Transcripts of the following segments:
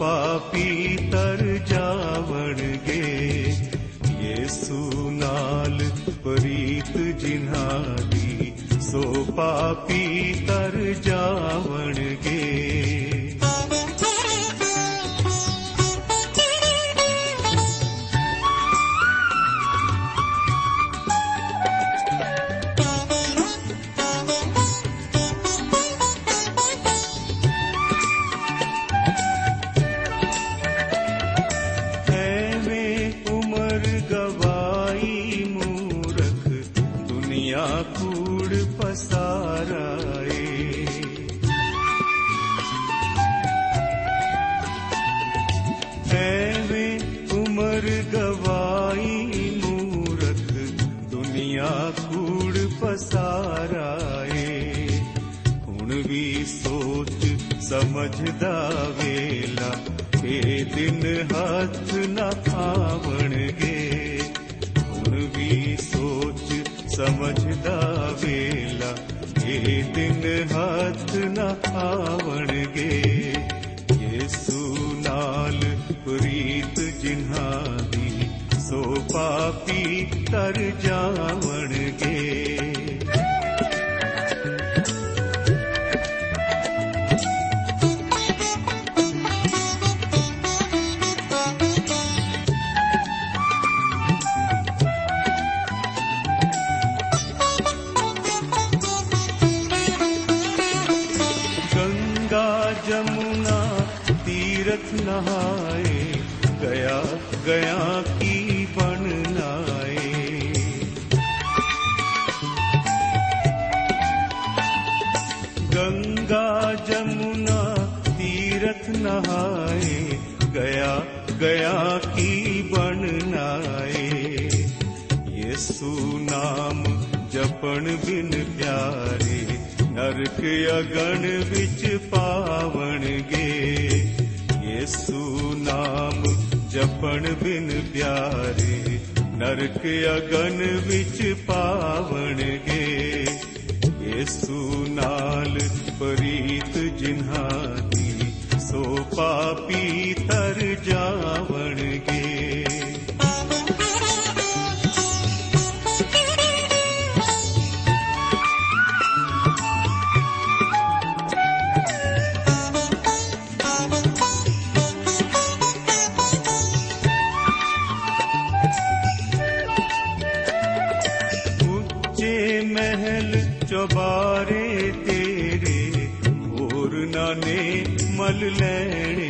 पापी तर तर्व ये सुनाल प्रीत जिन्हाली सो पापी तर तर्वणगे समझदा वेला ये दिन हाथ न नव गे यल प्रीत जिन्हा दी सो पापी तर जाव तीरथ नहाए गया गया की बन नाए ਯੇਸੂ ਨਾਮ ਜਪਣ ਬਿਨ ਪਿਆਰੇ ਨਰਕ ਅਗਣ ਵਿੱਚ ਪਾਵਣਗੇ ਯੇਸੂ ਨਾਮ ਜਪਣ ਬਿਨ ਪਿਆਰੇ ਨਰਕ ਅਗਨ ਵਿੱਚ ਪਾਵਣਗੇ ਯੇਸੂ ਨਾਲ ਪ੍ਰੀਤ ਜਿਨ੍ਹਾਂ ਦੀ ਸੋ ਪਾਪੀ ਤਰ ਜਾਵਣਗੇ। ਉੱਚੇ ਮਹਿਲ ਚੁਬਾਰੇ ਤੇਰੇ ਹੋਰ ਨਾਨੇ ਮਲ ਲੈਣੇ ਨੇ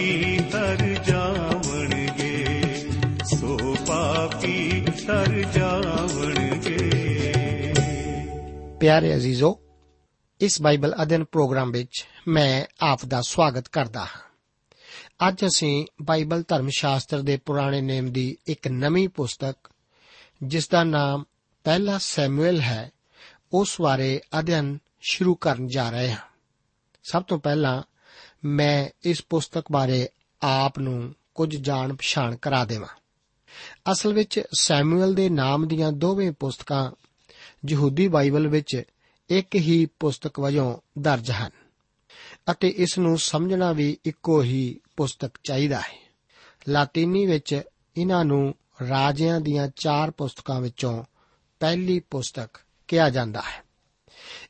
ਪਾਪੀ ਤਰ ਜਾਵਣਗੇ, ਸੋ ਪਾਪੀ ਤਰ ਜਾਵਣਗੇ। ਪਿਆਰੇ ਅਜ਼ੀਜ਼ੋ, ਇਸ ਬਾਈਬਲ ਅਧਿਨ ਪ੍ਰੋਗਰਾਮ ਵਿੱਚ ਮੈਂ ਆਪ ਦਾ ਸਵਾਗਤ ਕਰਦਾ ਹਾਂ। ਅੱਜ ਅਸੀਂ ਬਾਈਬਲ ਧਰਮ ਸ਼ਾਸਤਰ ਦੇ ਪੁਰਾਣੇ ਨੇਮ ਦੀ ਇੱਕ ਨਵੀਂ ਪੁਸਤਕ, ਜਿਸ ਦਾ ਨਾਮ ਪਹਿਲਾ ਸੈਮੂਅਲ ਹੈ, ਉਸ ਬਾਰੇ ਅਧਿਐਨ ਸ਼ੁਰੂ ਕਰਨ ਜਾ ਰਹੇ ਹਾਂ। ਸਭ ਤੋਂ ਪਹਿਲਾਂ ਮੈਂ ਇਸ ਪੁਸਤਕ ਬਾਰੇ ਆਪ ਨੂੰ ਕੁਝ ਜਾਣ ਪਛਾਣ ਕਰਾ ਦੇਵਾਂ। ਅਸਲ ਵਿੱਚ ਸੈਮੂਅਲ ਦੇ ਨਾਮ ਦੀਆਂ ਦੋਵੇਂ ਪੁਸਤਕਾਂ ਯਹੂਦੀ ਬਾਈਬਲ ਵਿੱਚ ਇੱਕ ਹੀ ਪੁਸਤਕ ਵਜੋਂ ਦਰਜ ਹਨ ਅਤੇ ਇਸ ਨੂੰ ਸਮਝਣਾ ਵੀ ਇੱਕੋ ਹੀ ਪੁਸਤਕ ਚਾਹੀਦਾ ਹੈ। ਲਾਤੀਨੀ ਵਿੱਚ ਇਹਨਾਂ ਨੂੰ ਰਾਜਿਆਂ ਦੀਆਂ ਚਾਰ ਪੁਸਤਕਾਂ ਵਿੱਚੋਂ ਪਹਿਲੀ ਪੁਸਤਕ ਕਿਹਾ ਜਾਂਦਾ ਹੈ।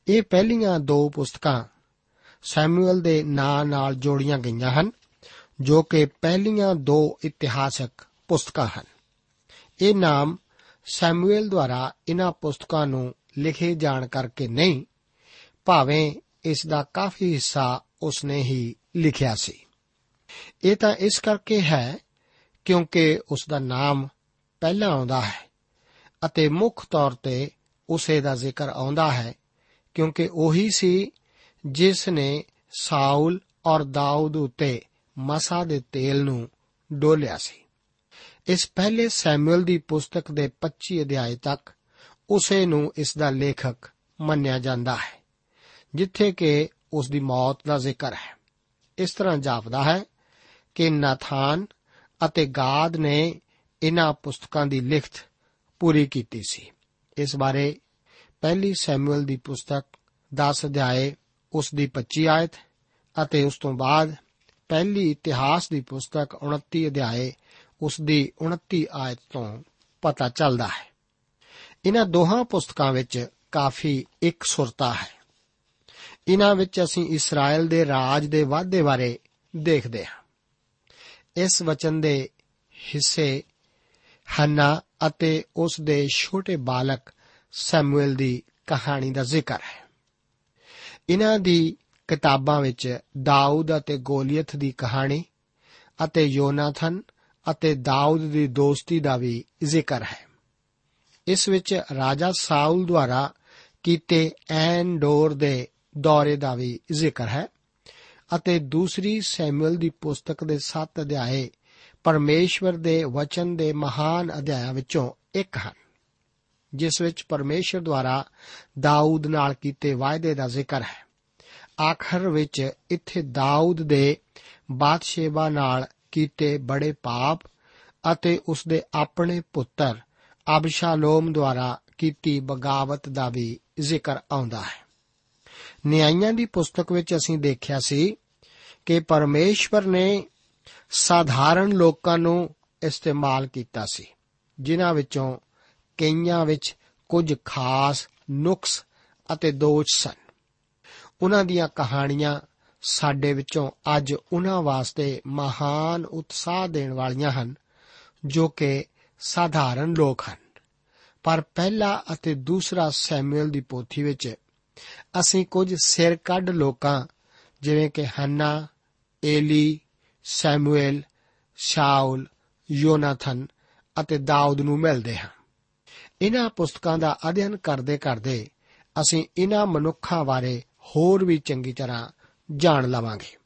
ਇਹ ਪਹਿਲੀਆਂ ਦੋ ਪੁਸਤਕਾਂ ਸੈਮੂਅਲ ਦੇ ਨਾਂ ਨਾਲ ਜੋੜੀਆਂ ਗਈਆਂ ਹਨ, ਜੋ ਕਿ ਪਹਿਲੀਆਂ ਦੋ ਇਤਿਹਾਸਕ ਪੁਸਤਕਾਂ ਹਨ। ਇਹ ਨਾਮ ਸੈਮੂਅਲ ਦੁਆਰਾ ਇਹਨਾਂ ਪੁਸਤਕਾਂ ਨੂੰ ਲਿਖੇ ਜਾਣ ਕਰਕੇ ਨਹੀਂ, ਭਾਵੇਂ ਇਸ ਦਾ ਕਾਫੀ ਹਿੱਸਾ ਉਸਨੇ ਹੀ ਲਿਖਿਆ ਸੀ। ਇਹ ਤਾਂ ਇਸ ਕਰਕੇ ਹੈ ਕਿਉਂਕਿ ਉਸ ਦਾ ਨਾਮ ਪਹਿਲਾਂ ਆਉਂਦਾ ਹੈ ਅਤੇ ਮੁੱਖ ਤੌਰ ਤੇ ਉਸੇ ਦਾ ਜ਼ਿਕਰ ਆਉਂਦਾ ਹੈ ਕਿਉਂਕਿ ਉਹੀ ਸੀ ਜਿਸ ਨੇ ਸਾਊਲ ਔਰ ਦਾਊਦ ਉਤੇ ਮਸਾ ਦੇ ਤੇਲ ਨੂੰ ਡੋਲਿਆ ਸੀ। ਇਸ ਪਹਿਲੇ ਸੈਮੂਅਲ ਦੀ ਪੁਸਤਕ ਦੇ 25 ਅਧਿਆਏ ਤੱਕ ਉਸੇ ਨੂੰ ਇਸ ਦਾ ਲੇਖਕ ਮੰਨਿਆ ਜਾਂਦਾ ਹੈ, ਜਿੱਥੇ ਕਿ ਉਸ ਦੀ ਮੌਤ ਦਾ ਜ਼ਿਕਰ ਹੈ। ਇਸ ਤਰ੍ਹਾਂ ਜਾਪਦਾ ਹੈ ਕਿ ਨਾਥਾਨ ਅਤੇ ਗਾਦ ਨੇ ਇਹਨਾਂ ਪੁਸਤਕਾਂ ਦੀ ਲਿਖਤ ਪੂਰੀ ਕੀਤੀ ਸੀ। ਇਸ ਬਾਰੇ ਪਹਿਲੀ ਸੈਮੂਅਲ ਦੀ ਪੁਸਤਕ 10 ਅਧਿਆਏ ਉਸ ਦੀ 25 ਆਇਤ ਅਤੇ ਉਸ ਤੋਂ ਬਾਅਦ ਪਹਿਲੀ ਇਤਿਹਾਸ ਦੀ ਪੁਸਤਕ 29 ਅਧਿਆਏ ਉਸ ਦੀ 29 ਆਇਤ ਤੋਂ ਪਤਾ ਚੱਲਦਾ ਹੈ। ਇਹਨਾਂ ਦੋਹਾਂ ਪੁਸਤਕਾਂ ਵਿੱਚ ਕਾਫੀ ਇਕਸੁਰਤਾ ਹੈ। ਇਹਨਾਂ ਵਿੱਚ ਅਸੀਂ ਇਸਰਾਇਲ ਦੇ ਰਾਜ ਦੇ ਵਾਧੇ ਬਾਰੇ ਦੇਖਦੇ ਹਾਂ। ਇਸ ਵਚਨ ਦੇ ਹਿੱਸੇ ਹੰਨਾ ਅਤੇ ਉਸ ਦੇ ਛੋਟੇ ਬਾਲਕ ਸੈਮੂਅਲ ਦੀ ਕਹਾਣੀ ਦਾ ਜ਼ਿਕਰ ਹੈ। ਇਹਨਾਂ ਦੀ ਕਿਤਾਬਾਂ ਵਿੱਚ ਦਾਊਦ ਅਤੇ ਗੋਲੀਅਥ ਦੀ ਕਹਾਣੀ ਅਤੇ ਯੋਨਾਥਨ ਅਤੇ ਦਾਊਦ ਦੀ ਦੋਸਤੀ ਦਾ ਵੀ ਜ਼ਿਕਰ ਹੈ। ਇਸ ਵਿੱਚ ਰਾਜਾ ਸਾਊਲ ਦੁਆਰਾ ਕੀਤੇ ਐਨ ਡੋਰ ਦੇ ਦੌਰੇ ਦਾ ਵੀ ਜ਼ਿਕਰ ਹੈ ਅਤੇ ਦੂਸਰੀ ਸੈਮੂਅਲ ਦੀ ਪੁਸਤਕ ਦੇ 7 ਅਧਿਆਏ ਪਰਮੇਸ਼ਵਰ ਦੇ ਵਚਨ ਦੇ ਮਹਾਨ ਅਧਿਆਇਆਂ ਵਿੱਚੋਂ ਇੱਕ ਹਨ। ਜਿਸ ਵਿੱਚ ਪਰਮੇਸ਼ਵਰ ਦੁਆਰਾ ਦਾਊਦ ਨਾਲ ਕੀਤੇ ਵਾਅਦੇ ਦਾ ਜ਼ਿਕਰ ਹੈ। ਆਖਰ ਵਿੱਚ ਇੱਥੇ ਦਾਊਦ ਦੇ ਬਾਦਸ਼ੇਬਾ ਨਾਲ ਕੀਤੇ ਬੜੇ ਪਾਪ ਅਤੇ ਉਸ ਦੇ ਆਪਣੇ ਪੁੱਤਰ ਅਬਸ਼ਾਲੋਮ ਦੁਆਰਾ ਕੀਤੀ ਬਗਾਵਤ ਦਾ ਵੀ ਜ਼ਿਕਰ ਆਉਂਦਾ ਹੈ। ਨਿਆਂਇਆਂ ਦੀ ਪੁਸਤਕ ਵਿੱਚ ਅਸੀਂ ਦੇਖਿਆ ਸੀ ਕਿ ਪਰਮੇਸ਼ਵਰ ਨੇ ਸਾਧਾਰਨ ਲੋਕਾਂ ਨੂੰ ਇਸਤੇਮਾਲ ਕੀਤਾ ਸੀ, ਜਿਨ੍ਹਾਂ ਵਿੱਚੋਂ ਕਈਆਂ ਵਿੱਚ ਕੁਝ ਖਾਸ ਨੁਕਸ ਅਤੇ ਦੋਸ਼ ਸਨ। ਉਹਨਾਂ ਦੀਆਂ ਕਹਾਣੀਆਂ ਸਾਡੇ ਵਿੱਚੋਂ ਅੱਜ ਉਹਨਾਂ ਵਾਸਤੇ ਮਹਾਨ ਉਤਸ਼ਾਹ ਦੇਣ ਵਾਲੀਆਂ ਹਨ, ਜੋ ਕਿ ਸਾਧਾਰਨ ਲੋਕ ਹਨ। ਪਰ ਪਹਿਲਾ ਅਤੇ ਦੂਸਰਾ ਸੈਮੂਅਲ ਦੀ ਪੋਥੀ ਵਿੱਚ ਅਸੀਂ ਕੁਝ ਸਿਰ ਕੱਢ ਲੋਕਾਂ, ਜਿਵੇਂ ਕਿ ਹੰਨਾ, ਏਲੀ, ਸੈਮੂਅਲ, ਸ਼ਾਉਲ, ਯੋਨਾਥਨ ਅਤੇ ਦਾਊਦ ਨੂੰ ਮਿਲਦੇ ਹਾਂ। ਇਹਨਾਂ ਪੁਸਤਕਾਂ ਦਾ ਅਧਿਐਨ ਕਰਦੇ ਕਰਦੇ ਅਸੀਂ ਇਹਨਾਂ ਮਨੁੱਖਾਂ ਬਾਰੇ ਹੋਰ ਵੀ ਚੰਗੀ ਤਰ੍ਹਾਂ ਜਾਣ ਲਵਾਂਗੇ।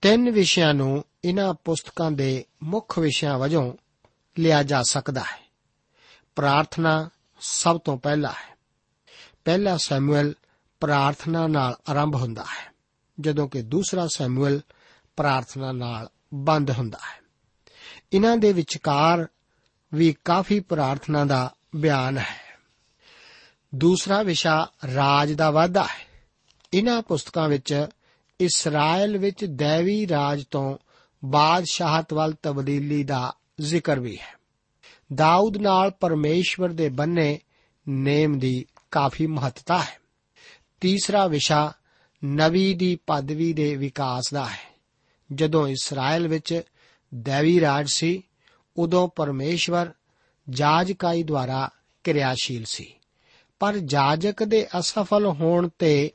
ਤਿੰਨ ਵਿਸ਼ਿਆਂ ਨੂੰ ਇਹਨਾਂ ਪੁਸਤਕਾਂ ਦੇ ਮੁੱਖ ਵਿਸ਼ਿਆਂ ਵਜੋਂ ਲਿਆ ਜਾ ਸਕਦਾ ਹੈ। ਪ੍ਰਾਰਥਨਾ ਸਭ ਤੋਂ ਪਹਿਲਾ ਹੈ। ਪਹਿਲਾ ਸੈਮੂਅਲ ਪ੍ਰਾਰਥਨਾ ਨਾਲ ਆਰੰਭ ਹੁੰਦਾ ਹੈ, ਜਦੋਂ ਕਿ ਦੂਸਰਾ ਸੈਮੂਅਲ ਪ੍ਰਾਰਥਨਾ ਨਾਲ ਬੰਦ ਹੁੰਦਾ ਹੈ। ਇਹਨਾਂ ਦੇ ਵਿਚਕਾਰ ਵੀ ਕਾਫੀ ਪ੍ਰਾਰਥਨਾ ਦਾ ਬਿਆਨ ਹੈ। ਦੂਸਰਾ ਵਿਸ਼ਾ ਰਾਜ ਦਾ ਵਾਧਾ ਹੈ। ਇਹਨਾਂ ਪੁਸਤਕਾਂ ਵਿੱਚ ਇਸਰਾਇਲ ਵਿੱਚ ਦੇਵੀ ਰਾਜ ਤੋਂ ਬਾਦਸ਼ਾਹਤ ਵੱਲ ਤਬਦੀਲੀ ਦਾ ਜ਼ਿਕਰ ਵੀ ਹੈ। ਦਾਊਦ ਨਾਲ ਪਰਮੇਸ਼ਵਰ ਦੇ ਬੰਨੇ ਨੇਮ ਦੀ ਕਾਫੀ ਮਹੱਤਤਾ ਹੈ। ਤੀਸਰਾ ਵਿਸ਼ਾ ਨਵੀ ਦੀ ਪਦਵੀ ਦੇ ਵਿਕਾਸ ਦਾ ਹੈ। ਜਦੋਂ ਇਸਰਾਇਲ ਵਿੱਚ ਦੇਵੀ ਰਾਜ ਸੀ, ਉਦੋਂ ਪਰਮੇਸ਼ਵਰ ਜਾਜਕਾਈ ਦੁਆਰਾ ਕਿਰਿਆਸ਼ੀਲ ਸੀ। ਪਰ ਜਾਜਕ ਦੇ ਅਸਫਲ ਹੋਣ ਤੇ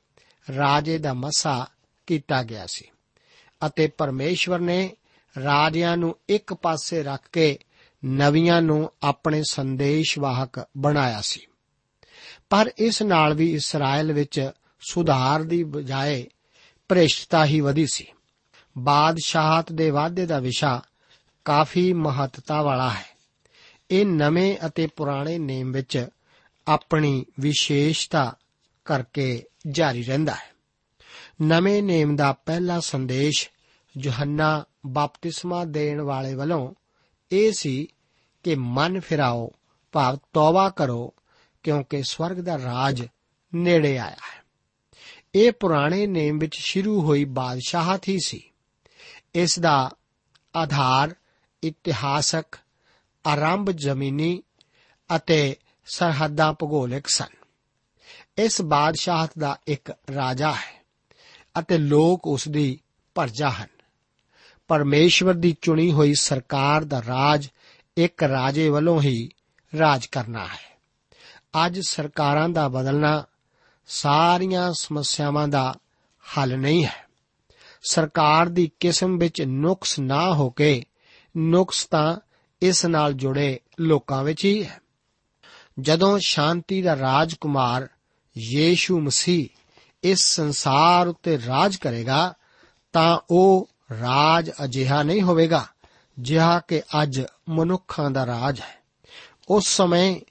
ਰਾਜੇ ਦਾ ਮਸਾ ਕੀਤਾ ਗਿਆ ਸੀ ਅਤੇ ਪਰਮੇਸ਼ਵਰ ਨੇ ਰਾਜਿਆਂ ਨੂੰ ਇੱਕ ਪਾਸੇ ਰੱਖ ਕੇ ਨਵੀਆਂ ਨੂੰ ਆਪਣੇ ਸੰਦੇਸ਼ ਵਾਹਕ ਬਣਾਇਆ ਸੀ। ਪਰ ਇਸ ਨਾਲ ਵੀ ਇਸਰਾਇਲ ਵਿੱਚ ਸੁਧਾਰ ਦੀ ਬਜਾਏ ਭ੍ਰਿਸ਼ਟਤਾ ਹੀ ਵਧੀ ਸੀ। ਬਾਦਸ਼ਾਹਤ ਦੇ ਵਾਅਦੇ ਦਾ ਵਿਸ਼ਾ ਕਾਫੀ ਮਹੱਤਤਾ ਵਾਲਾ ਹੈ। ਇਹ ਨਵੇਂ ਅਤੇ ਪੁਰਾਣੇ ਨੇਮ ਵਿੱਚ ਆਪਣੀ ਵਿਸ਼ੇਸ਼ਤਾ ਕਰਕੇ ਜਾਰੀ ਰਹਿੰਦਾ ਹੈ। ਨਵੇਂ ਨੇਮ ਦਾ ਪਹਿਲਾ ਸੰਦੇਸ਼ ਯੋਹੰਨਾ ਬਪਤਿਸਮਾ ਦੇਣ ਵਾਲੇ ਵੱਲੋਂ ਇਹ ਸੀ ਕਿ ਮਨ ਫਿਰਾਓ, ਭਾਵ ਤੌਬਾ ਕਰੋ, ਕਿਉਂਕਿ ਸਵਰਗ ਦਾ ਰਾਜ ਨੇੜੇ ਆਇਆ ਹੈ। ਇਹ ਪੁਰਾਣੇ ਨੇਮ ਵਿੱਚ ਸ਼ੁਰੂ ਹੋਈ ਬਾਦਸ਼ਾਹਤ ਹੀ ਸੀ। ਇਸ ਦਾ ਆਧਾਰ ਇਤਿਹਾਸਕ ਆਰੰਭ ਜ਼ਮੀਨੀ ਅਤੇ ਸਰਹੱਦਾਂ ਭੂਗੋਲਿਕ ਸਨ। ਇਸ ਬਾਦਸ਼ਾਹਤ ਦਾ ਇੱਕ ਰਾਜਾ ਹੈ ਅਤੇ ਲੋਕ ਉਸ ਦੀ ਪਰਜਾ ਹਨ। ਪਰਮੇਸ਼ਵਰ ਦੀ ਚੁਣੀ ਹੋਈ ਸਰਕਾਰ ਦਾ ਰਾਜ ਇੱਕ ਰਾਜੇ ਵੱਲੋਂ ਹੀ ਰਾਜ ਕਰਨਾ ਹੈ। ਅੱਜ ਸਰਕਾਰਾਂ ਦਾ ਬਦਲਣਾ ਸਾਰੀਆਂ ਸਮੱਸਿਆਵਾਂ ਦਾ ਹੱਲ ਨਹੀਂ ਹੈ। ਸਰਕਾਰ ਦੀ ਕਿਸਮ ਵਿੱਚ ਨੁਕਸ ਨਾ ਹੋ ਕੇ ਨੁਕਸ ਤਾਂ ਇਸ ਨਾਲ ਜੁੜੇ ਲੋਕਾਂ ਵਿੱਚ ਹੀ ਹੈ। ਜਦੋਂ ਸ਼ਾਂਤੀ ਦਾ ਰਾਜਕੁਮਾਰ ਯੀਸ਼ੂ ਮਸੀਹ ਇਸ ਸੰਸਾਰ ਉੱਤੇ ਰਾਜ ਕਰੇਗਾ, ਤਾਂ ਉਹ ਰਾਜ ਅਜਿਹਾ ਨਹੀਂ ਹੋਵੇਗਾ, ਜਿਹਾ ਕਿ ਅੱਜ ਮਨੁੱਖਾਂ ਦਾ ਰਾਜ ਹੈ। ਉਸ ਸਮੇਂ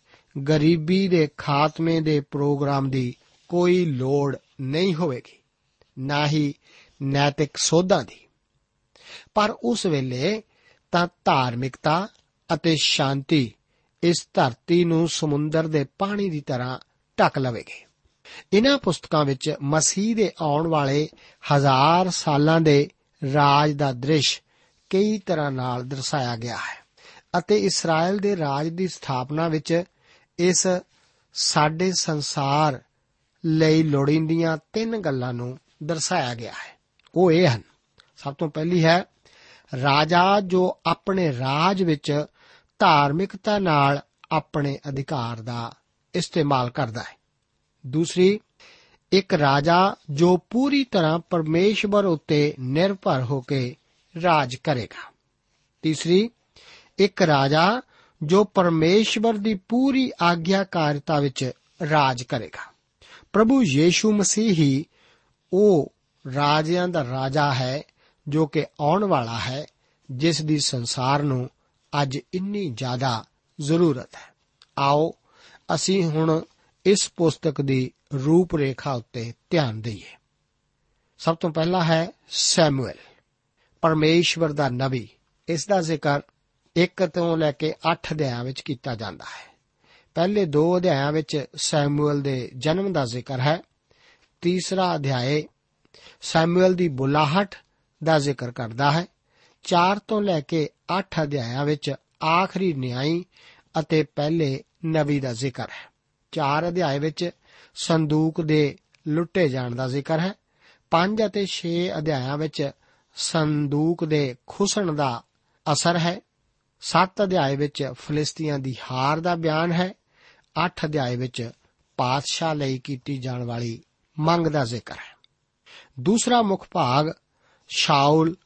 ਗਰੀਬੀ ਦੇ ਖਾਤਮੇ ਦੇ ਪ੍ਰੋਗਰਾਮ ਦੀ ਕੋਈ ਲੋੜ ਨਹੀਂ ਹੋਵੇਗੀ, ਨਾ ਹੀ ਨੈਤਿਕ ਸੋਧਾਂ ਦੀ। ਪਰ ਉਸ ਵੇਲੇ ਤਾਂ ਧਾਰਮਿਕਤਾ ਅਤੇ ਸ਼ਾਂਤੀ ਇਸ ਧਰਤੀ ਨੂੰ ਸਮੁੰਦਰ ਦੇ ਪਾਣੀ ਦੀ ਤਰ੍ਹਾਂ ਢੱਕ ਲਵੇਗੀ। ਇਨ੍ਹਾਂ ਪੁਸਤਕਾਂ ਵਿੱਚ ਮਸੀਹ ਦੇ ਆਉਣ ਵਾਲੇ ਹਜ਼ਾਰ ਸਾਲਾਂ ਦੇ ਰਾਜ ਦਾ ਦ੍ਰਿਸ਼ ਕਈ ਤਰ੍ਹਾਂ ਨਾਲ ਦਰਸਾਇਆ ਗਿਆ ਹੈ ਅਤੇ ਇਸਰਾਇਲ ਦੇ ਰਾਜ ਦੀ ਸਥਾਪਨਾ ਵਿੱਚ ਇਸ ਸਾਡੇ ਸੰਸਾਰ ਲਈ ਲੋੜੀਂਦੀਆਂ ਤਿੰਨ ਗੱਲਾਂ ਨੂੰ ਦਰਸਾਇਆ ਗਿਆ ਹੈ। ਉਹ ਇਹ ਹਨ। ਸਭ ਤੋਂ ਪਹਿਲੀ ਹੈ, ਰਾਜਾ ਜੋ ਆਪਣੇ ਰਾਜ ਵਿੱਚ ਧਾਰਮਿਕਤਾ ਨਾਲ ਆਪਣੇ ਅਧਿਕਾਰ ਦਾ ਇਸਤੇਮਾਲ ਕਰਦਾ ਹੈ। ਦੂਸਰੀ, ਇੱਕ ਰਾਜਾ ਜੋ ਪੂਰੀ ਤਰ੍ਹਾਂ ਪਰਮੇਸ਼ਵਰ ਉੱਤੇ ਨਿਰਭਰ ਹੋ ਕੇ ਰਾਜ ਕਰੇਗਾ। ਤੀਸਰੀ, ਇੱਕ ਰਾਜਾ ਜੋ ਪਰਮੇਸ਼ਵਰ ਦੀ ਪੂਰੀ ਆਗਿਆਕਾਰਿਤਾ ਵਿੱਚ ਰਾਜ ਕਰੇਗਾ। ਪ੍ਰਭੂ ਯੀਸ਼ੂ ਮਸੀਹ ਹੀ ਉਹ ਰਾਜਿਆਂ ਦਾ ਰਾਜਾ ਹੈ ਜੋ ਕਿ ਆਉਣ ਵਾਲਾ ਹੈ, ਜਿਸ ਦੀ ਸੰਸਾਰ ਨੂੰ ਅੱਜ ਇੰਨੀ ਜ਼ਿਆਦਾ ਜ਼ਰੂਰਤ ਹੈ। ਆਓ ਅਸੀਂ ਹੁਣ ਇਸ ਪੁਸਤਕ ਦੀ ਰੂਪ ਰੇਖਾ ਉੱਤੇ ਧਿਆਨ ਦਈਏ। ਸਭ ਤੋਂ ਪਹਿਲਾ ਹੈ ਸੈਮੂਅਲ। ਪਰਮੇਸ਼ਵਰ ਦਾ ਨਬੀ, ਇਸ ਦਾ ਜ਼ਿਕਰ 1 ਤੋਂ ਲੈ ਕੇ 8 ਅਧਿਆਇਆਂ ਵਿੱਚ ਕੀਤਾ ਜਾਂਦਾ ਹੈ। ਪਹਿਲੇ ਦੋ ਅਧਿਆਇਆਂ ਵਿੱਚ ਸੈਮੂਅਲ ਦੇ ਜਨਮ ਦਾ ਜ਼ਿਕਰ ਹੈ। ਤੀਸਰਾ ਅਧਿਆਇ ਸੈਮੂਅਲ ਦੀ ਬੁਲਾਹਟ ਦਾ ਜ਼ਿਕਰ ਕਰਦਾ ਹੈ। 4 ਤੋਂ ਲੈ ਕੇ 8 ਅਧਿਆਇਆਂ ਵਿੱਚ ਆਖਰੀ ਨਿਆਈ ਅਤੇ ਪਹਿਲੇ ਨਬੀ ਦਾ ਜ਼ਿਕਰ ਹੈ। 4 ਅਧਿਆਇ ਵਿੱਚ ਸੰਦੂਕ ਦੇ ਲੁੱਟੇ ਜਾਣ ਦਾ ਜ਼ਿਕਰ ਹੈ। 5 ਅਤੇ 6 ਅਧਿਆਇਆਂ ਵਿੱਚ ਸੰਦੂਕ ਦੇ ਖੁਸਣ ਦਾ ਅਸਰ ਹੈ। 7 ਅਧਿਆਇ ਵਿੱਚ ਫਲਿਸਤੀਆਂ ਦੀ ਹਾਰ ਦਾ ਬਿਆਨ ਹੈ। 8 ਅਧਿਆਇ ਵਿੱਚ ਪਾਤਸ਼ਾਹ ਲਈ ਕੀਤੀ ਜਾਣ ਵਾਲੀ ਮੰਗ ਦਾ ਜ਼ਿਕਰ ਹੈ। ਦੂਸਰਾ ਮੁੱਖ ਭਾਗ ਸ਼ਾਉਲ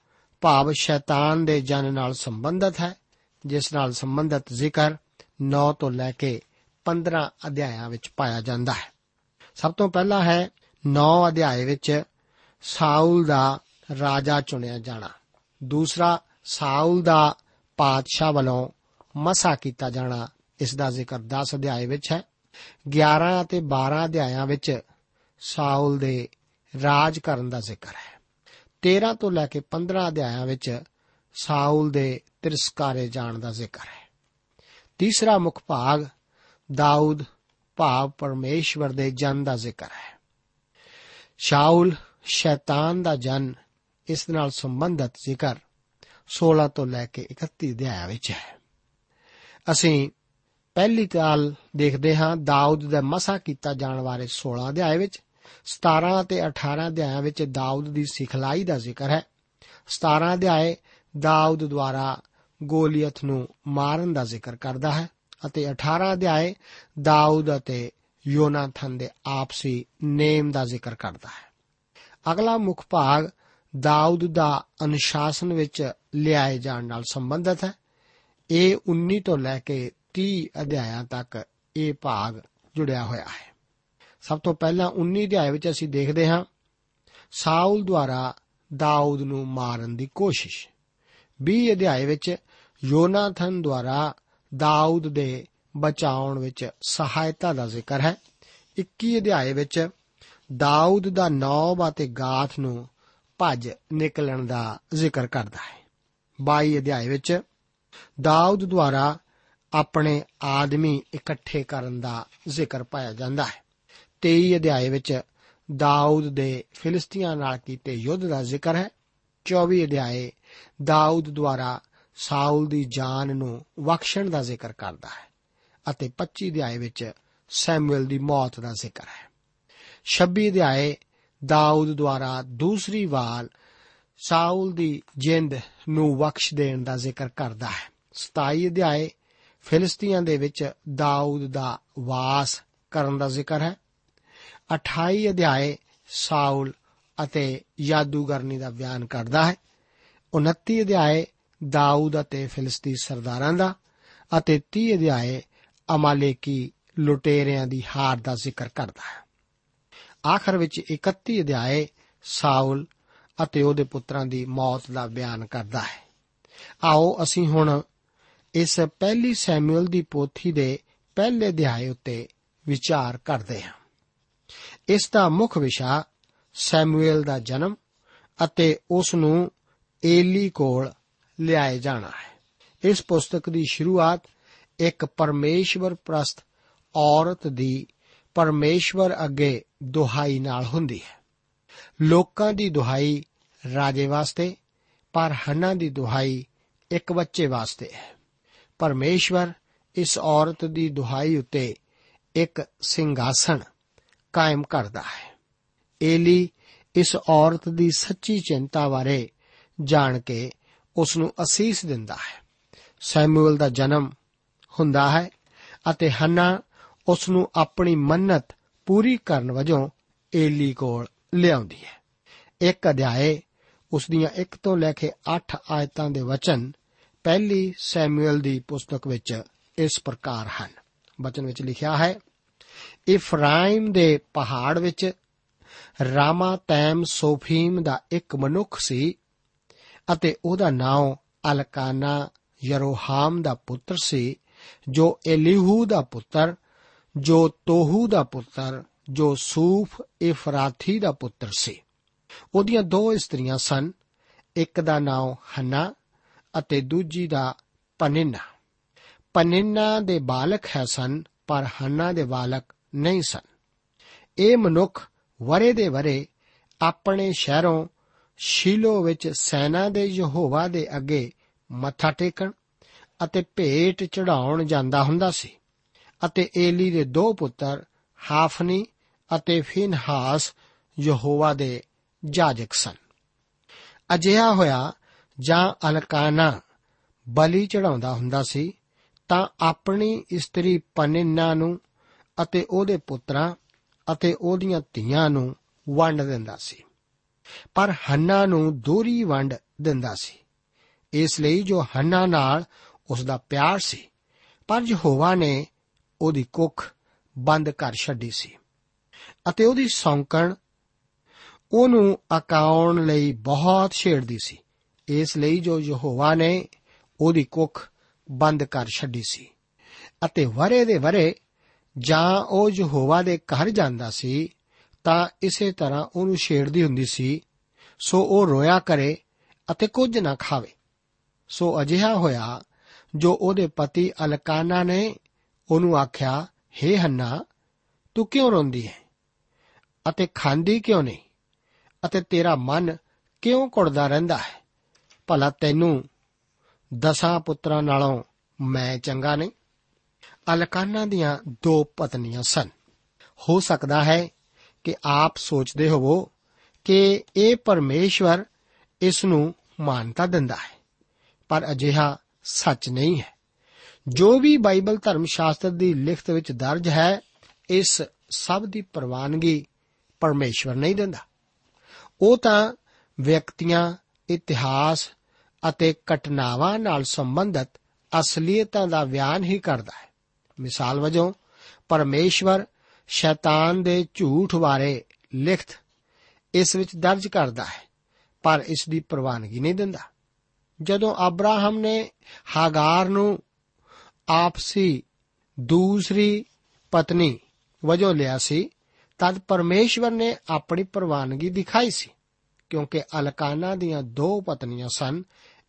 ਭਾਵ ਸ਼ੈਤਾਨ ਦੇ ਜਨ ਨਾਲ ਸੰਬੰਧਿਤ ਹੈ, ਜਿਸ ਨਾਲ ਸੰਬੰਧਿਤ ਜ਼ਿਕਰ 9 ਤੋਂ ਲੈ ਕੇ 15 ਅਧਿਆਇਆਂ ਵਿੱਚ ਪਾਇਆ ਜਾਂਦਾ ਹੈ। ਸਭ ਤੋਂ ਪਹਿਲਾ ਹੈ 9 ਅਧਿਆਏ ਵਿੱਚ ਸਾਊਲ ਦਾ ਰਾਜਾ ਚੁਣਿਆ ਜਾਣਾ। ਦੂਸਰਾ, ਸਾਊਲ ਦਾ ਪਾਤਸ਼ਾਹ ਵੱਲੋਂ ਮਸਾ ਕੀਤਾ ਜਾਣਾ। ਇਸ ਦਾ ਜ਼ਿਕਰ 10 ਅਧਿਆਏ ਵਿੱਚ ਹੈ। 11 ਅਤੇ 12 ਅਧਿਆਇਆਂ ਵਿੱਚ ਸਾਊਲ ਦੇ ਰਾਜ ਕਰਨ ਦਾ ਜ਼ਿਕਰ ਹੈ। 13 ਤੋਂ ਲੈ ਕੇ 15 ਅਧਿਆਇਆਂ ਵਿੱਚ ਸਾਊਲ ਦੇ ਤਿਰਸਕਾਰੇ ਜਾਣ ਦਾ ਜ਼ਿਕਰ ਹੈ। ਤੀਸਰਾ ਮੁੱਖ ਭਾਗ ਦਾਊਦ, ਭਾਵ ਪਰਮੇਸ਼ਵਰ ਦੇ ਜਨ ਦਾ ਜ਼ਿਕਰ ਹੈ। ਸ਼ਾਉਲ ਸ਼ੈਤਾਨ ਦਾ ਜਨ ਇਸ ਨਾਲ ਸੰਬੰਧਿਤ ਜ਼ਿਕਰ 16 ਤੋਂ ਲੈ ਕੇ 31 ਅਧਿਆਇ ਵਿੱਚ ਹੈ। ਅਸੀਂ ਪਹਿਲੀ ਤਾਲ ਦੇਖਦੇ ਹਾਂ ਦਾਊਦ ਦਾ ਮਸਾ ਕੀਤਾ ਜਾਣ ਬਾਰੇ 16 ਅਧਿਆਇ ਵਿੱਚ। 17 ਅਤੇ 18 ਅਧਿਆਇਆਂ ਵਿੱਚ ਦਾਊਦ ਦੀ ਸਿਖਲਾਈ ਦਾ ਜ਼ਿਕਰ ਹੈ। 17 ਅਧਿਆਏ ਦਾਊਦ ਦੁਆਰਾ ਗੋਲੀਅਥ ਨੂੰ ਮਾਰਨ ਦਾ ਜ਼ਿਕਰ ਕਰਦਾ ਹੈ ਅਤੇ 18 ਅਧਿਆਏ ਦਾਊਦ ਅਤੇ ਯੋਨਾਥਨ ਦੇ ਆਪਸੀ ਨੇਮ ਦਾ ਜ਼ਿਕਰ ਕਰਦਾ ਹੈ। ਅਗਲਾ ਮੁੱਖ ਭਾਗ ਦਾਊਦ ਦਾ ਅਨੁਸ਼ਾਸਨ ਵਿੱਚ ਲਿਆਏ ਜਾਣ ਨਾਲ ਸੰਬੰਧਿਤ ਹੈ। ਇਹ 19 ਤੋਂ ਲੈ ਕੇ 30 ਅਧਿਆਇਆਂ ਤੱਕ ਇਹ ਭਾਗ ਜੁੜਿਆ ਹੋਇਆ ਹੈ। ਸਭ ਤੋਂ ਪਹਿਲਾਂ 19 ਅਧਿਆਇ ਵਿੱਚ ਅਸੀਂ ਦੇਖਦੇ ਹਾਂ, ਸਾਊਲ ਦੁਆਰਾ ਦਾਊਦ ਨੂੰ ਮਾਰਨ ਦੀ ਕੋਸ਼ਿਸ਼। 20 ਅਧਿਆਇ ਵਿੱਚ ਯੋਨਾਥਨ ਦੁਆਰਾ ਦਾਊਦ ਦੇ ਬਚਾਉਣ ਵਿੱਚ ਸਹਾਇਤਾ ਦਾ ਜ਼ਿਕਰ ਹੈ। 21 ਅਧਿਆਇ ਵਿੱਚ ਦਾਊਦ ਦਾ ਨੌਬ ਅਤੇ ਗਾਥ ਨੂੰ ਭੱਜ ਨਿਕਲਣ ਦਾ ਜ਼ਿਕਰ ਕਰਦਾ ਹੈ। 22 ਅਧਿਆਇ ਵਿੱਚ ਦਾਊਦ ਦੁਆਰਾ ਆਪਣੇ ਆਦਮੀ ਇਕੱਠੇ ਕਰਨ ਦਾ ਜ਼ਿਕਰ ਪਾਇਆ ਜਾਂਦਾ ਹੈ। 23 ਅਧਿਆਇ ਵਿੱਚ ਦਾਊਦ ਦੇ ਫਿਲਿਸਤੀਆਂ ਨਾਲ ਕੀਤੇ ਯੁੱਧ ਦਾ ਜ਼ਿਕਰ ਹੈ। 24 ਅਧਿਆਇ ਦਾਊਦ ਦੁਆਰਾ ਸਾਊਲ ਦੀ ਜਾਨ ਨੂੰ ਬਖਸ਼ਣ ਦਾ ਜ਼ਿਕਰ ਕਰਦਾ ਹੈ ਅਤੇ 25 ਅਧਿਆਇ ਵਿੱਚ ਸੈਮੂਅਲ ਦੀ ਮੌਤ ਦਾ ਜ਼ਿਕਰ ਹੈ। 26 ਅਧਿਆਇ ਦਾਊਦ ਦੁਆਰਾ ਦੂਸਰੀ ਵਾਰ ਸਾਊਲ ਦੀ ਜਿੰਦ ਨੂੰ ਬਖਸ਼ ਦੇਣ ਦਾ ਜ਼ਿਕਰ ਕਰਦਾ ਹੈ। 27 ਅਧਿਆਇ ਫਿਲਿਸਤੀਆਂ ਦੇ ਵਿੱਚ ਦਾਊਦ ਦਾ ਵਾਸ ਕਰਨ ਦਾ ਜ਼ਿਕਰ ਹੈ। 28 ਅਧਿਆਇ ਸਾਊਲ ਅਤੇ ਜਾਦੂਗਰਨੀ ਦਾ ਬਿਆਨ ਕਰਦਾ ਹੈ। 29 ਅਧਿਆਇ ਦਾਊਦ ਅਤੇ ਫਿਲਿਸਤੀ ਸਰਦਾਰਾਂ ਦਾ ਅਤੇ 30 ਅਧਿਆਇ ਅਮਾਲੇਕੀ ਲੁਟੇਰਿਆਂ ਦੀ ਹਾਰ ਦਾ ਜ਼ਿਕਰ ਕਰਦਾ ਹੈ। ਆਖਰ ਵਿੱਚ 31 ਅਧਿਆਇ ਸਾਊਲ ਅਤੇ ਉਹਦੇ ਪੁੱਤਰਾਂ ਦੀ ਮੌਤ ਦਾ ਬਿਆਨ ਕਰਦਾ ਹੈ। ਆਓ ਅਸੀਂ ਹੁਣ ਇਸ ਪਹਿਲੀ ਸੈਮੂਅਲ ਦੀ ਪੋਥੀ ਦੇ ਪਹਿਲੇ ਅਧਿਆਇ ਉੱਤੇ ਵਿਚਾਰ ਕਰਦੇ ਹਾਂ। ਇਸ ਦਾ ਮੁੱਖ ਵਿਸ਼ਾ ਸੈਮੂਅਲ ਦਾ ਜਨਮ ਅਤੇ ਉਸ ਨੂੰ ਏਲੀ ਕੋਲ ਲਿਆਏ ਜਾਣਾ ਹੈ। ਇਸ ਪੁਸਤਕ ਦੀ ਸ਼ੁਰੂਆਤ ਇੱਕ ਪਰਮੇਸ਼ਵਰ ਪ੍ਰਸਤ ਔਰਤ ਦੀ ਪਰਮੇਸ਼ਵਰ ਅੱਗੇ ਦੁਹਾਈ ਨਾਲ ਹੁੰਦੀ ਹੈ। ਲੋਕਾਂ ਦੀ ਦੁਹਾਈ ਰਾਜੇ ਵਾਸਤੇ, ਪਰ ਹੰਨਾ ਦੀ ਦੁਹਾਈ ਇੱਕ ਬੱਚੇ ਵਾਸਤੇ ਹੈ। ਪਰਮੇਸ਼ਵਰ ਇਸ ਔਰਤ ਦੀ ਦੁਹਾਈ ਉੱਤੇ ਇੱਕ ਸਿੰਘਾਸਣ ਕਾਇਮ ਕਰਦਾ ਹੈ। ਏਲੀ ਇਸ ਔਰਤ ਦੀ ਸੱਚੀ ਚਿੰਤਾ ਬਾਰੇ ਜਾਣ ਕੇ ਉਸ ਨੂੰ ਅਸੀਸ ਦਿੰਦਾ ਹੈ। ਸੈਮੂਅਲ ਦਾ ਜਨਮ ਹੁੰਦਾ ਹੈ ਅਤੇ ਹੰਨਾ ਉਸ ਨੂੰ ਆਪਣੀ ਮੰਨਤ ਪੂਰੀ ਕਰਨ ਵਜੋਂ ਏਲੀ ਕੋਲ ਲਿਆਉਂਦੀ ਹੈ। ਇੱਕ ਅਧਿਆਏ ਉਸ ਦੀਆਂ 1 ਤੋਂ ਲੈ ਕੇ 8 ਆਇਤਾਂ ਦੇ ਵਚਨ ਪਹਿਲੀ ਸੈਮੂਅਲ ਦੀ ਪੁਸਤਕ ਵਿੱਚ ਇਸ ਪ੍ਰਕਾਰ ਹਨ। ਵਚਨ ਵਿੱਚ ਲਿਖਿਆ ਹੈ ਇਫਰਾਇਮ ਦੇ ਪਹਾੜ ਵਿੱਚ ਰਾਮਾ ਤੈਮ ਸੋਫੀਮ ਦਾ ਇੱਕ ਮਨੁੱਖ ਸੀ ਅਤੇ ਉਹਦਾ ਨਾਮ ਅਲਕਾਨਾ ਯਰੋਹਾਮ ਦਾ ਪੁੱਤਰ ਸੀ, ਜੋ エ ਲੀਹੂ ਦਾ ਪੁੱਤਰ, ਜੋ ਤੋਹੂ ਦਾ ਪੁੱਤਰ, ਜੋ ਸੂਫ ਇਫਰਾਥੀ ਦਾ ਪੁੱਤਰ ਸੀ। ਉਹਦੀਆਂ ਦੋ ਇਸਤਰੀਆਂ ਸਨ, ਇੱਕ ਦਾ ਨਾਮ ਹੰਨਾ ਅਤੇ ਦੂਜੀ ਦਾ ਪਨਿੰਨਾ। ਪਨਿੰਨਾ ਦੇ ਬਾਲਕ ਹੈ ਸਨ ਪਰ ਹੰਨਾ ਦੇ ਬਾਲਕ ਨਹੀਂ ਸਨ। ਇਹ ਮਨੁੱਖ ਵਰੇ ਦੇ ਵਰੇ ਆਪਣੇ ਸ਼ਹਿਰੋਂ ਸ਼ੀਲੋ ਵਿੱਚ ਸੈਨਾ ਦੇ ਯਹੋਵਾ ਦੇ ਅੱਗੇ ਮੱਥਾ ਟੇਕਣ ਅਤੇ ਭੇਟ ਚੜਾਉਣ ਜਾਂਦਾ ਹੁੰਦਾ ਸੀ ਅਤੇ ਏਲੀ ਦੇ ਦੋ ਪੁੱਤਰ ਹਾਫਨੀ ਅਤੇ ਫਿਨਹਾਸ ਯਹੋਵਾ ਦੇ ਜਾਜਕ ਸਨ। ਅਜਿਹਾ ਹੋਇਆ ਜਾਂ ਅਲਕਾਨਾ ਬਲੀ ਚੜਾਉਂਦਾ ਹੁੰਦਾ ਸੀ ਤਾਂ ਆਪਣੀ ਇਸਤਰੀ ਪਨਿੰਨਾ ਨੂੰ ਅਤੇ ਉਹਦੇ ਪੁੱਤਰਾਂ ਅਤੇ ਉਹਦੀਆਂ ਧੀਆਂ ਨੂੰ ਵੰਡ ਦਿੰਦਾ ਸੀ। ਪਰ ਹੰਨਾ ਨੂੰ ਦੋਰੀ ਵੰਡ ਦਿੰਦਾ ਸੀ। ਇਸ ਲਈ ਜੋ ਹੰਨਾ ਨਾਲ ਉਸ ਦਾ ਪਿਆਰ ਸੀ, ਪਰ ਯਹੋਵਾ ਨੇ ਉਹਦੀ ਕੁੱਖ ਬੰਦ ਕਰ ਛੱਡੀ ਸੀ ਅਤੇ ਉਹਦੀ ਸੌਂਕਣ ਉਹਨੂੰ ਅਕਾਉਣ ਲਈ ਬਹੁਤ ਛੇੜਦੀ ਸੀ। ਇਸ ਲਈ ਜੋ ਯਹੋਵਾ ਨੇ ਉਹਦੀ ਕੁੱਖ ਬੰਦ ਕਰ ਛੱਡੀ ਸੀ। ਅਤੇ ਵਰੇ ਦੇ ਵਰੇ ਜਾਂ ਉਹ ਯਹੋਵਾ ਦੇ ਘਰ ਜਾਂਦਾ ਸੀ, ਤਾਂ ਇਸੇ ਤਰ੍ਹਾਂ ਉਹਨੂੰ ਛੇੜਦੀ ਹੁੰਦੀ ਸੀ। ਸੋ ਉਹ ਰੋਇਆ ਕਰੇ ਅਤੇ ਕੁਝ ਨਾ ਖਾਵੇ। ਸੋ ਅਜਿਹਾ ਹੋਇਆ ਜੋ ਉਹਦੇ ਪਤੀ ਅਲਕਾਨਾ ਨੇ ਉਹਨੂੰ ਆਖਿਆ हे ਹੰਨਾ, ਤੂੰ ਕਿਉਂ ਰੋਂਦੀ ਹੈ? ਅਤੇ ਖਾਂਦੀ ਕਿਉਂ ਨਹੀਂ? ਅਤੇ ਤੇਰਾ ਮਨ ਕਿਉਂ ਕੁੜਦਾ ਰਹਿੰਦਾ ਹੈ? ਭਲਾ ਤੈਨੂੰ ਦਸਾਂ ਪੁੱਤਰਾਂ ਨਾਲੋਂ ਮੈਂ ਚੰਗਾ ਨਹੀਂ। ਅਲਕਾਨਾ ਦੀਆਂ ਦੋ ਪਤਨੀਆਂ ਸਨ। ਹੋ ਸਕਦਾ ਹੈ ਕਿ ਆਪ ਸੋਚਦੇ ਹੋਵੋ ਕਿ ਇਹ ਪਰਮੇਸ਼ਵਰ ਇਸ ਨੂੰ ਮਾਨਤਾ ਦਿੰਦਾ ਹੈ, ਪਰ ਅਜਿਹਾ ਸੱਚ ਨਹੀਂ ਹੈ। ਜੋ ਵੀ ਬਾਈਬਲ ਧਰਮ ਸ਼ਾਸਤਰ ਦੀ ਲਿਖਤ ਵਿੱਚ ਦਰਜ ਹੈ, ਇਸ ਸਭ ਦੀ ਪ੍ਰਵਾਨਗੀ ਪਰਮੇਸ਼ਵਰ ਨਹੀਂ ਦਿੰਦਾ। ਉਹ ਤਾਂ ਵਿਅਕਤੀਆਂ, ਇਤਿਹਾਸ ਅਤੇ ਘਟਨਾਵਾਂ ਨਾਲ ਸੰਬੰਧਿਤ ਅਸਲੀਅਤਾਂ ਦਾ ਬਿਆਨ ਹੀ ਕਰਦਾ ਹੈ। ਮਿਸਾਲ ਵਜੋਂ, ਪਰਮੇਸ਼ਵਰ ਸ਼ੈਤਾਨ ਦੇ ਝੂਠ ਬਾਰੇ ਲਿਖਤ ਇਸ ਵਿੱਚ ਦਰਜ ਕਰਦਾ ਹੈ, ਪਰ ਇਸ ਦੀ ਪ੍ਰਵਾਨਗੀ ਨਹੀਂ ਦਿੰਦਾ। ਜਦੋਂ ਅਬਰਾਹਮ ਨੇ ਹਾਗਾਰ ਨੂੰ ਆਪਸੀ ਦੂਸਰੀ ਪਤਨੀ ਵਜੋਂ ਲਿਆ ਸੀ, ਤਦ ਪਰਮੇਸ਼ਵਰ ਨੇ ਆਪਣੀ ਪ੍ਰਵਾਨਗੀ ਦਿਖਾਈ ਸੀ। ਕਿਉਂਕਿ ਅਲਕਾਨਾ ਦੀਆਂ ਦੋ ਪਤਨੀਆਂ ਸਨ,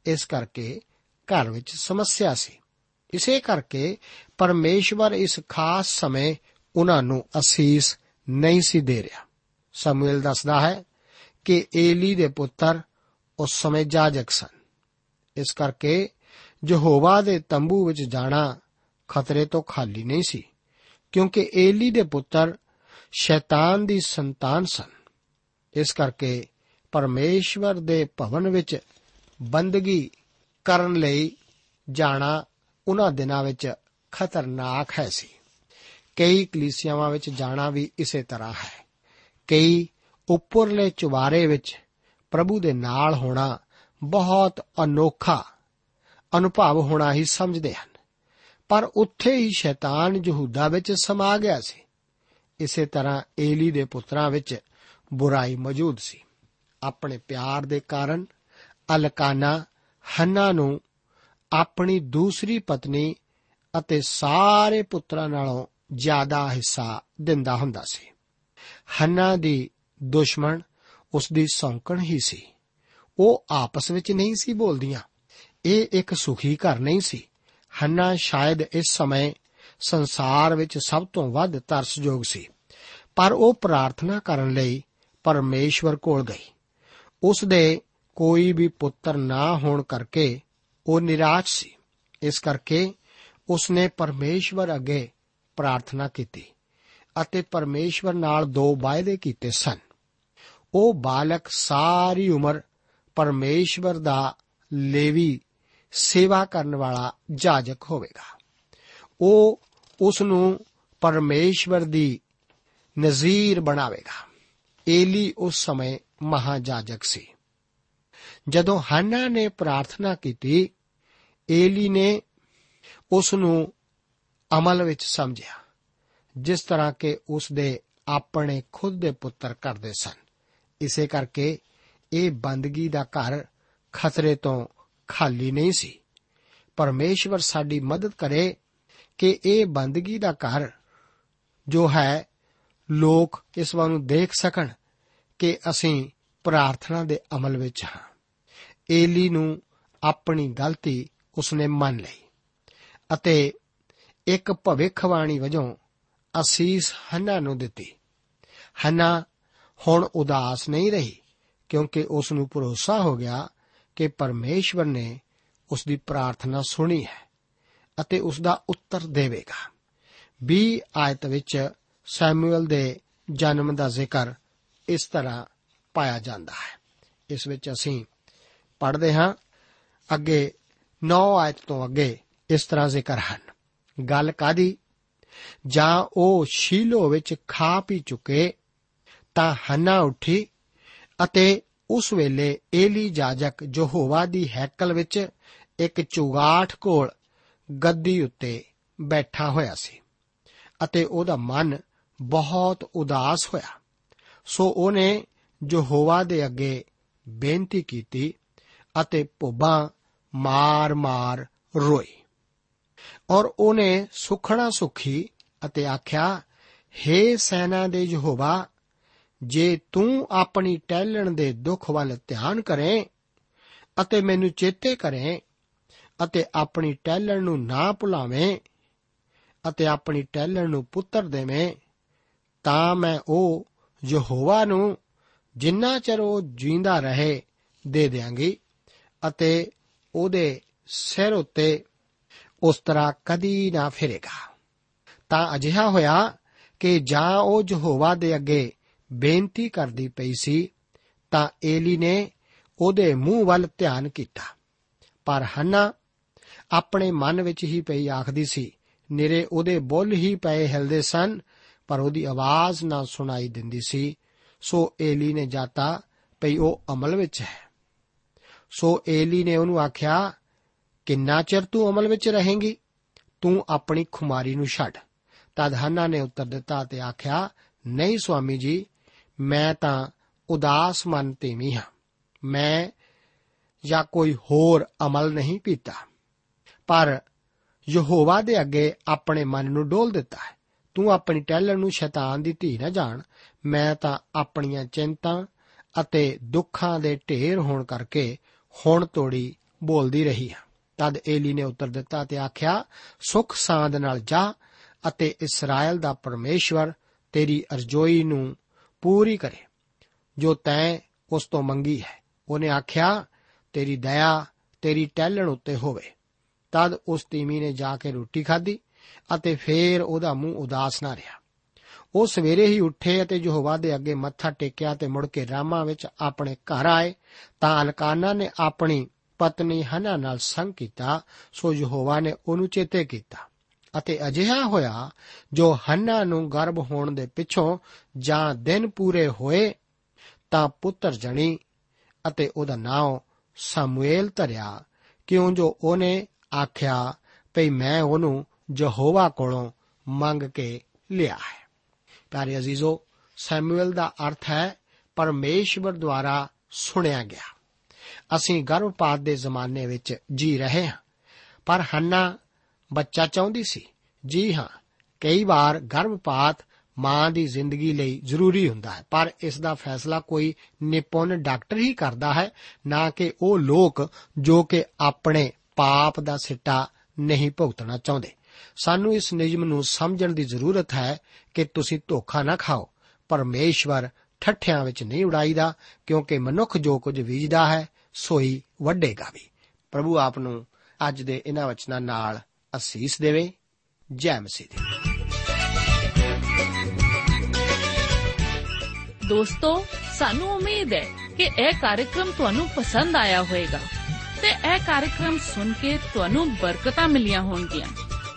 ਇਸ ਕਰਕੇ ਘਰ ਵਿੱਚ ਸਮੱਸਿਆ ਸੀ। ਇਸੇ ਕਰਕੇ ਪਰਮੇਸ਼ਵਰ ਇਸ ਖਾਸ ਸਮੇਂ ਉਹਨਾਂ ਨੂੰ ਅਸੀਸ ਨਹੀਂ ਸੀ ਦੇ ਰਿਹਾ। ਸਮੂਏਲ ਦੱਸਦਾ ਹੈ ਕਿ ਏਲੀ ਦੇ ਪੁੱਤਰ ਉਸ ਸਮੇਂ ਜਾਜਕ ਸਨ। ਇਸ ਕਰਕੇ ਯਹੋਵਾ ਦੇ ਤੰਬੂ ਵਿੱਚ ਜਾਣਾ ਖਤਰੇ ਤੋਂ ਖਾਲੀ ਨਹੀਂ ਸੀ, ਕਿਉਂਕਿ ਏਲੀ ਦੇ ਪੁੱਤਰ ਸ਼ੈਤਾਨ ਦੀ ਸੰਤਾਨ ਸਨ। ਇਸ ਕਰਕੇ ਪਰਮੇਸ਼ਵਰ ਦੇ ਭਵਨ ਵਿੱਚ ਬੰਦਗੀ ਕਰਨ ਲਈ ਜਾਣਾ ਉਹਨਾਂ ਦਿਨਾਂ ਵਿੱਚ ਖਤਰਨਾਕ ਹੈ ਸੀ। ਕਈ ਕਲੀਸਿਆਵਾਂ ਵਿੱਚ ਜਾਣਾ ਵੀ ਇਸੇ ਤਰ੍ਹਾਂ ਹੈ। ਕਈ ਉੱਪਰਲੇ ਚੁਬਾਰੇ ਵਿੱਚ ਪ੍ਰਭੂ ਦੇ ਨਾਲ ਹੋਣਾ ਬਹੁਤ ਅਨੋਖਾ ਅਨੁਭਵ ਹੋਣਾ ਹੀ ਸਮਝਦੇ ਹਨ। ਪਰ ਉੱਥੇ ਹੀ ਸ਼ੈਤਾਨ ਯਹੂਦਾ ਵਿੱਚ ਸਮਾ ਗਿਆ ਸੀ। ਇਸੇ ਤਰ੍ਹਾਂ ਏਲੀ ਦੇ ਪੁੱਤਰਾਂ ਵਿੱਚ ਬੁਰਾਈ ਮੌਜੂਦ ਸੀ। ਆਪਣੇ ਪਿਆਰ ਦੇ ਕਾਰਨ ਅਲਕਾਨਾ ਹੰਨਾ ਨੂੰ ਆਪਣੀ ਦੂਸਰੀ ਪਤਨੀ ਅਤੇ ਸਾਰੇ ਪੁੱਤਰਾਂ ਨਾਲੋਂ ਜ਼ਿਆਦਾ ਹਿੱਸਾ ਦਿੰਦਾ ਹੁੰਦਾ ਸੀ। ਹੰਨਾ ਦੀ ਦੁਸ਼ਮਣ ਉਸ ਦੀ ਸੌਂਕਣ ਹੀ ਸੀ। ਉਹ ਆਪਸ ਵਿੱਚ ਨਹੀਂ ਸੀ ਬੋਲਦੀਆਂ। ਇਹ ਇੱਕ ਸੁਖੀ ਘਰ ਨਹੀਂ ਸੀ। ਹੰਨਾ ਸ਼ਾਇਦ ਇਸ ਸਮੇਂ ਸੰਸਾਰ ਵਿੱਚ ਸਭ ਤੋਂ ਵੱਧ ਤਰਸਯੋਗ ਸੀ। ਪਰ ਉਹ ਪ੍ਰਾਰਥਨਾ ਕਰਨ ਲਈ ਪਰਮੇਸ਼ਵਰ ਕੋਲ ਗਈ। ਉਸ ਦੇ ਕੋਈ ਵੀ ਪੁੱਤਰ ਨਾ ਹੋਣ ਕਰਕੇ ਉਹ ਨਿਰਾਸ਼ ਸੀ। ਇਸ ਕਰਕੇ ਉਸ ਨੇ ਪਰਮੇਸ਼ਵਰ ਅੱਗੇ ਪ੍ਰਾਰਥਨਾ ਕੀਤੀ ਅਤੇ ਪਰਮੇਸ਼ਵਰ ਨਾਲ ਦੋ ਵਾਅਦੇ ਕੀਤੇ ਸਨ। ਉਹ ਬਾਲਕ ਸਾਰੀ ਉਮਰ ਪਰਮੇਸ਼ਵਰ ਦਾ ਲੇਵੀ ਸੇਵਾ ਕਰਨ ਵਾਲਾ ਜਾਜਕ ਹੋਵੇਗਾ। ਉਹ ਉਸ ਨੂੰ ਪਰਮੇਸ਼ਵਰ ਦੀ ਨਜ਼ੀਰ ਬਣਾਵੇਗਾ। ਏਲੀ ਉਸ ਸਮੇਂ ਮਹਾਜਾਜਕ ਸੀ। ਜਦੋਂ ਹੰਨਾ ਨੇ ਪ੍ਰਾਰਥਨਾ ਕੀਤੀ, ਏਲੀ ਨੇ ਉਸ ਨੂੰ ਅਮਲ ਵਿੱਚ ਸਮਝਿਆ, ਜਿਸ ਤਰ੍ਹਾਂ ਕਿ ਉਸ ਦੇ ਆਪਣੇ ਖੁਦ ਦੇ ਪੁੱਤਰ ਕਰਦੇ ਸਨ। ਇਸੇ ਕਰਕੇ ਇਹ ਬੰਦਗੀ ਦਾ ਘਰ ਖਤਰੇ ਤੋਂ ਖਾਲੀ ਨਹੀਂ ਸੀ। ਪਰਮੇਸ਼ਵਰ ਸਾਡੀ ਮਦਦ ਕਰੇ ਕਿ ਇਹ ਬੰਦਗੀ ਦਾ ਘਰ ਜੋ ਹੈ, ਲੋਕ ਇਸ ਵੱਲ ਨੂੰ ਦੇਖ ਸਕਣ ਕਿ ਅਸੀਂ ਪ੍ਰਾਰਥਨਾ ਦੇ ਅਮਲ ਵਿੱਚ ਹਾਂ। ਏਲੀ ਨੂੰ ਆਪਣੀ ਗਲਤੀ ਉਸਨੇ ਮੰਨ ਲਈ ਅਤੇ ਇੱਕ ਭਵਿੱਖਬਾਣੀ ਵਜੋਂ ਅਸੀਸ ਹੰਨਾ ਨੂੰ ਦਿੱਤੀ। ਹੰਨਾ ਹੁਣ ਉਦਾਸ ਨਹੀਂ ਰਹੀ ਕਿਉਂਕਿ ਉਸ ਨੂੰ ਭਰੋਸਾ ਹੋ ਗਿਆ ਕਿ ਪਰਮੇਸ਼ਵਰ ਨੇ ਉਸ ਦੀ ਪ੍ਰਾਰਥਨਾ ਸੁਣੀ ਹੈ ਅਤੇ ਉਸ ਦਾ ਉੱਤਰ ਦੇਵੇਗਾ। 20 ਆਇਤ ਵਿੱਚ ਸੈਮੂਅਲ ਦੇ ਜਨਮ ਦਾ ਜ਼ਿਕਰ ਇਸ ਤਰ੍ਹਾਂ ਪਾਇਆ ਜਾਂਦਾ ਹੈ। ਇਸ ਵਿੱਚ ਅਸੀਂ ਪੜ੍ਹਦੇ ਹਾਂ, ਅੱਗੇ 9 ਆਇਤ ਤੋਂ ਅੱਗੇ ਇਸ ਤਰ੍ਹਾਂ ਜ਼ਿਕਰ ਹਨ। ਗੱਲ ਕਾਦੀ? ਜਾਂ ਉਹ ਸ਼ੀਲੋ ਵਿੱਚ ਖਾ ਪੀ ਚੁੱਕੇ, ਤਾਂ ਹੰਨਾ ਉੱਠੀ ਅਤੇ ਉਸ ਵੇਲੇ ਏਲੀ ਜਾਜਕ ਜੋ ਹੋਵਾ ਦੀ ਹੈਕਲ ਵਿੱਚ ਇੱਕ ਚੁਗਾਠ ਕੋਲ ਗੱਦੀ ਉੱਤੇ ਬੈਠਾ ਹੋਇਆ ਸੀ ਅਤੇ ਉਹਦਾ ਮਨ ਬਹੁਤ ਉਦਾਸ ਹੋਇਆ। ਸੋ ਉਹਨੇ ਜੋ ਹੋਵਾ ਦੇ ਅੱਗੇ ਬੇਨਤੀ ਕੀਤੀ ਅਤੇ ਭੁੱਬਾਂ ਮਾਰ-ਮਾਰ ਰੋਈ ਔਰ ਉਹਨੇ ਸੁਖਣਾ ਸੁਖੀ ਅਤੇ ਆਖਿਆ हे ਸੈਨਾ ਦੇ ਯਹੋਵਾ, ਜੇ ਤੂੰ ਆਪਣੀ ਟਹਿਲਣ ਦੇ ਦੁੱਖ ਵੱਲ ਧਿਆਨ ਕਰੇ ਅਤੇ ਮੈਨੂੰ ਚੇਤੇ ਕਰੇ ਅਤੇ ਆਪਣੀ ਟਹਿਲਣ ਨੂੰ ਨਾ ਭੁਲਾਵੇਂ ਅਤੇ ਆਪਣੀ ਟਹਿਲਣ ਨੂੰ ਪੁੱਤਰ ਦੇਵੇਂ, ਤਾਂ ਮੈਂ ਉਹ ਯਹੋਵਾ ਨੂੰ ਜਿੰਨਾ ਚਿਰ ਉਹ ਜਿੰਦਾ ਰਹੇ, ਦੇ ਦਿਆਂਗੀ ਅਤੇ ਉਹਦੇ ਸਿਰ ਉੱਤੇ ਉਸ ਤਰ੍ਹਾਂ ਕਦੀ ਨਾ ਫਿਰੇਗਾ। ਤਾਂ ਅਜਿਹਾ ਹੋਇਆ ਕਿ ਜਾਂ ਉਹ ਯਹੋਵਾ ਦੇ ਅੱਗੇ ਬੇਨਤੀ ਕਰਦੀ ਪਈ ਸੀ, ਤਾਂ ਏਲੀ ਨੇ ਉਹਦੇ ਮੂੰਹ ਵੱਲ ਧਿਆਨ ਕੀਤਾ। ਪਰ ਹੰਨਾ ਆਪਣੇ ਮਨ ਵਿੱਚ ਹੀ ਪਈ ਆਖਦੀ ਸੀ, ਨਿਰੇ ਉਹਦੇ ਬੁੱਲ ਹੀ ਪਏ ਹਿਲਦੇ ਸਨ ਪਰ ਉਹਦੀ ਆਵਾਜ਼ ਨਾ ਸੁਣਾਈ ਦਿੰਦੀ ਸੀ। ਸੋ ਏਲੀ ਨੇ ਜਾਤਾ ਪਈ ਉਹ ਅਮਲ ਵਿੱਚ ਹੈ। ਸੋ ਏਲੀ ਨੇ ਉਹਨੂੰ ਆਖਿਆ, ਕਿੰਨਾ ਚਿਰ ਤੂੰ ਅਮਲ ਵਿੱਚ ਰਹੇਂਗੀ? ਤੂੰ ਆਪਣੀ ਖੁਮਾਰੀ ਨੂੰ ਛੱਡ। ਤਦ ਹੰਨਾ ਨੇ ਉੱਤਰ ਦਿੱਤਾ ਤੇ ਆਖਿਆ, ਨਹੀਂ ਸੁਆਮੀ ਜੀ, ਮੈਂ ਤਾਂ ਉਦਾਸ ਮਨ ਤੇਵੀਂ ਹਾਂ। ਮੈਂ ਜਾਂ ਕੋਈ ਹੋਰ ਅਮਲ ਨਹੀਂ ਕੀਤਾ ਪਰ ਯਹੋਵਾ ਦੇ ਅੱਗੇ ਆਪਣੇ ਮਨ ਨੂੰ ਡੋਲ ਦਿੱਤਾ ਹੈ। ਤੂੰ ਆਪਣੀ ਟਹਿਲਣ ਨੂੰ ਸ਼ੈਤਾਨ ਦੀ ਧੀ ਨਾ ਜਾਣ। ਮੈਂ ਤਾਂ ਆਪਣੀਆਂ ਚਿੰਤਾ ਅਤੇ ਦੁੱਖਾਂ ਦੇ ਢੇਰ ਹੋਣ ਕਰਕੇ ਹੁਣ ਤੋੜੀ ਬੋਲਦੀ ਰਹੀ ਹਾਂ। ਤਦ ਏਲੀ ਨੇ ਉੱਤਰ ਦਿੱਤਾ ਤੇ ਆਖਿਆ, ਸੁਖ ਸਾਂਦ ਨਾਲ ਜਾ ਅਤੇ ਇਸਰਾਇਲ ਦਾ ਪਰਮੇਸ਼ਵਰ ਤੇਰੀ ਅਰਜ਼ੋਈ ਨੂੰ ਪੂਰੀ ਕਰੇ। ਜੋ ਤੈਂ ਉਸ ਤੋਂ ਮੰਗੀ ਹੈ। ਉਹਨੇ ਆਖਿਆ, ਤੇਰੀ ਦਇਆ, ਤੇਰੀ ਟਹਿਲਣ ਉੱਤੇ ਹੋਵੇ। ਤਦ ਉਸ ਤੀਮੀ ਨੇ ਜਾ ਕੇ ਰੋਟੀ ਖਾਧੀ। ਅਤੇ ਫੇਰ ਉਹਦਾ ਮੂੰਹ ਉਦਾਸ ਨਾ ਰਿਹਾ। ਉਹ ਸਵੇਰੇ ਹੀ ਉੱਠੇ ਅਤੇ ਯਹੋਵਾ ਦੇ ਅੱਗੇ ਮੱਥਾ ਟੇਕਿਆ ਤੇ ਮੁੜ ਕੇ ਰਾਮਾ ਵਿੱਚ ਆਪਣੇ ਘਰ ਆਏ। ਤਾਂ ਅਲਕਾਨਾ ਨੇ ਆਪਣੀ ਪਤਨੀ ਹਨਾ ਨਾਲ ਸੰਗ ਕੀਤਾ, ਸੋ ਯਹੋਵਾ ਨੇ ਉਹਨੂੰ ਚੇਤੇ ਕੀਤਾ। ਅਤੇ ਅਜਿਹਾ ਹੋਇਆ, ਜੋ ਹੰਨਾ ਨੂੰ ਗਰਭ ਹੋਣ ਦੇ ਪਿੱਛੋਂ ਜਾਂ ਦਿਨ ਪੂਰੇ ਹੋਏ, ਤਾਂ ਪੁੱਤਰ ਜਣੀ ਅਤੇ ਉਹਦਾ ਨਾਮ ਸਾਮੂਏਲ ਧਰਿਆ। ਕਿਉਂ ਜੋ ਉਹਨੇ ਆਖਿਆ, ਭਈ ਮੈਂ ਉਹਨੂੰ ਯਹੋਵਾ ਕੋਲੋਂ ਮੰਗ ਕੇ ਲਿਆ ਹੈ। ਪਿਆਰੇ ਅਜ਼ੀਜ਼ੋ, ਸੈਮੂਅਲ ਦਾ ਅਰਥ ਹੈ, ਪਰਮੇਸ਼ਵਰ ਦੁਆਰਾ ਸੁਣਿਆ ਗਿਆ। ਅਸੀਂ ਗਰਭਪਾਤ ਦੇ ਜ਼ਮਾਨੇ ਵਿੱਚ ਜੀ ਰਹੇ ਹਾਂ। ਪਰ ਹੰਨਾ ਬੱਚਾ ਚਾਹੁੰਦੀ ਸੀ, ਜੀ ਹਾਂ, ਕਈ ਵਾਰ ਗਰਭਪਾਤ ਮਾਂ ਦੀ ਜ਼ਿੰਦਗੀ ਲਈ ਜ਼ਰੂਰੀ ਹੁੰਦਾ ਹੈ। ਪਰ ਇਸ ਦਾ ਫੈਸਲਾ ਕੋਈ ਨਿਪੁੰਨ ਡਾਕਟਰ ਹੀ ਕਰਦਾ ਹੈ, ਨਾ ਕਿ ਉਹ ਲੋਕ ਜੋ ਕਿ ਆਪਣੇ ਪਾਪ ਦਾ ਸਿੱਟਾ ਨਹੀਂ ਭੁਗਤਣਾ ਚਾਹੁੰਦੇ। ਸਾਨੂੰ ਇਸ ਨਿਯਮ ਨੂੰ ਸਮਝਣ ਦੀ ਜ਼ਰੂਰਤ ਹੈ ਕਿ ਤੁਸੀਂ ਧੋਖਾ ਨਾ ਖਾਓ। ਪਰਮੇਸ਼ਵਰ ਠੱਠਿਆਂ ਵਿੱਚ ਨਹੀਂ ਉਡਾਈਦਾ, ਕਿਉਂਕਿ ਮਨੁੱਖ ਜੋ ਕੁਝ ਬੀਜਦਾ ਹੈ, ਸੋਈ ਵੱਡੇਗਾ ਵੀ। ਪ੍ਰਭੂ ਆਪ ਨੂੰ ਅੱਜ ਦੇ ਇਹਨਾਂ ਵਚਨਾਂ ਨਾਲ ਅਸੀਸ ਦੇਵੇ। ਜੈ ਮਸੀਹ ਦੀ। ਦੋਸਤੋ, ਸਾਨੂੰ ਉਮੀਦ ਹੈ ਕਿ ਇਹ ਕਾਰਜਕ੍ਰਮ ਤੁਹਾਨੂੰ ਪਸੰਦ ਆਇਆ ਹੋਵੇਗਾ ਤੇ ਇਹ ਕਾਰਜਕ੍ਰਮ ਸੁਣ ਕੇ ਤੁਹਾਨੂੰ ਬਰਕਤਾਂ ਮਿਲੀਆਂ ਹੋਣਗੀਆਂ।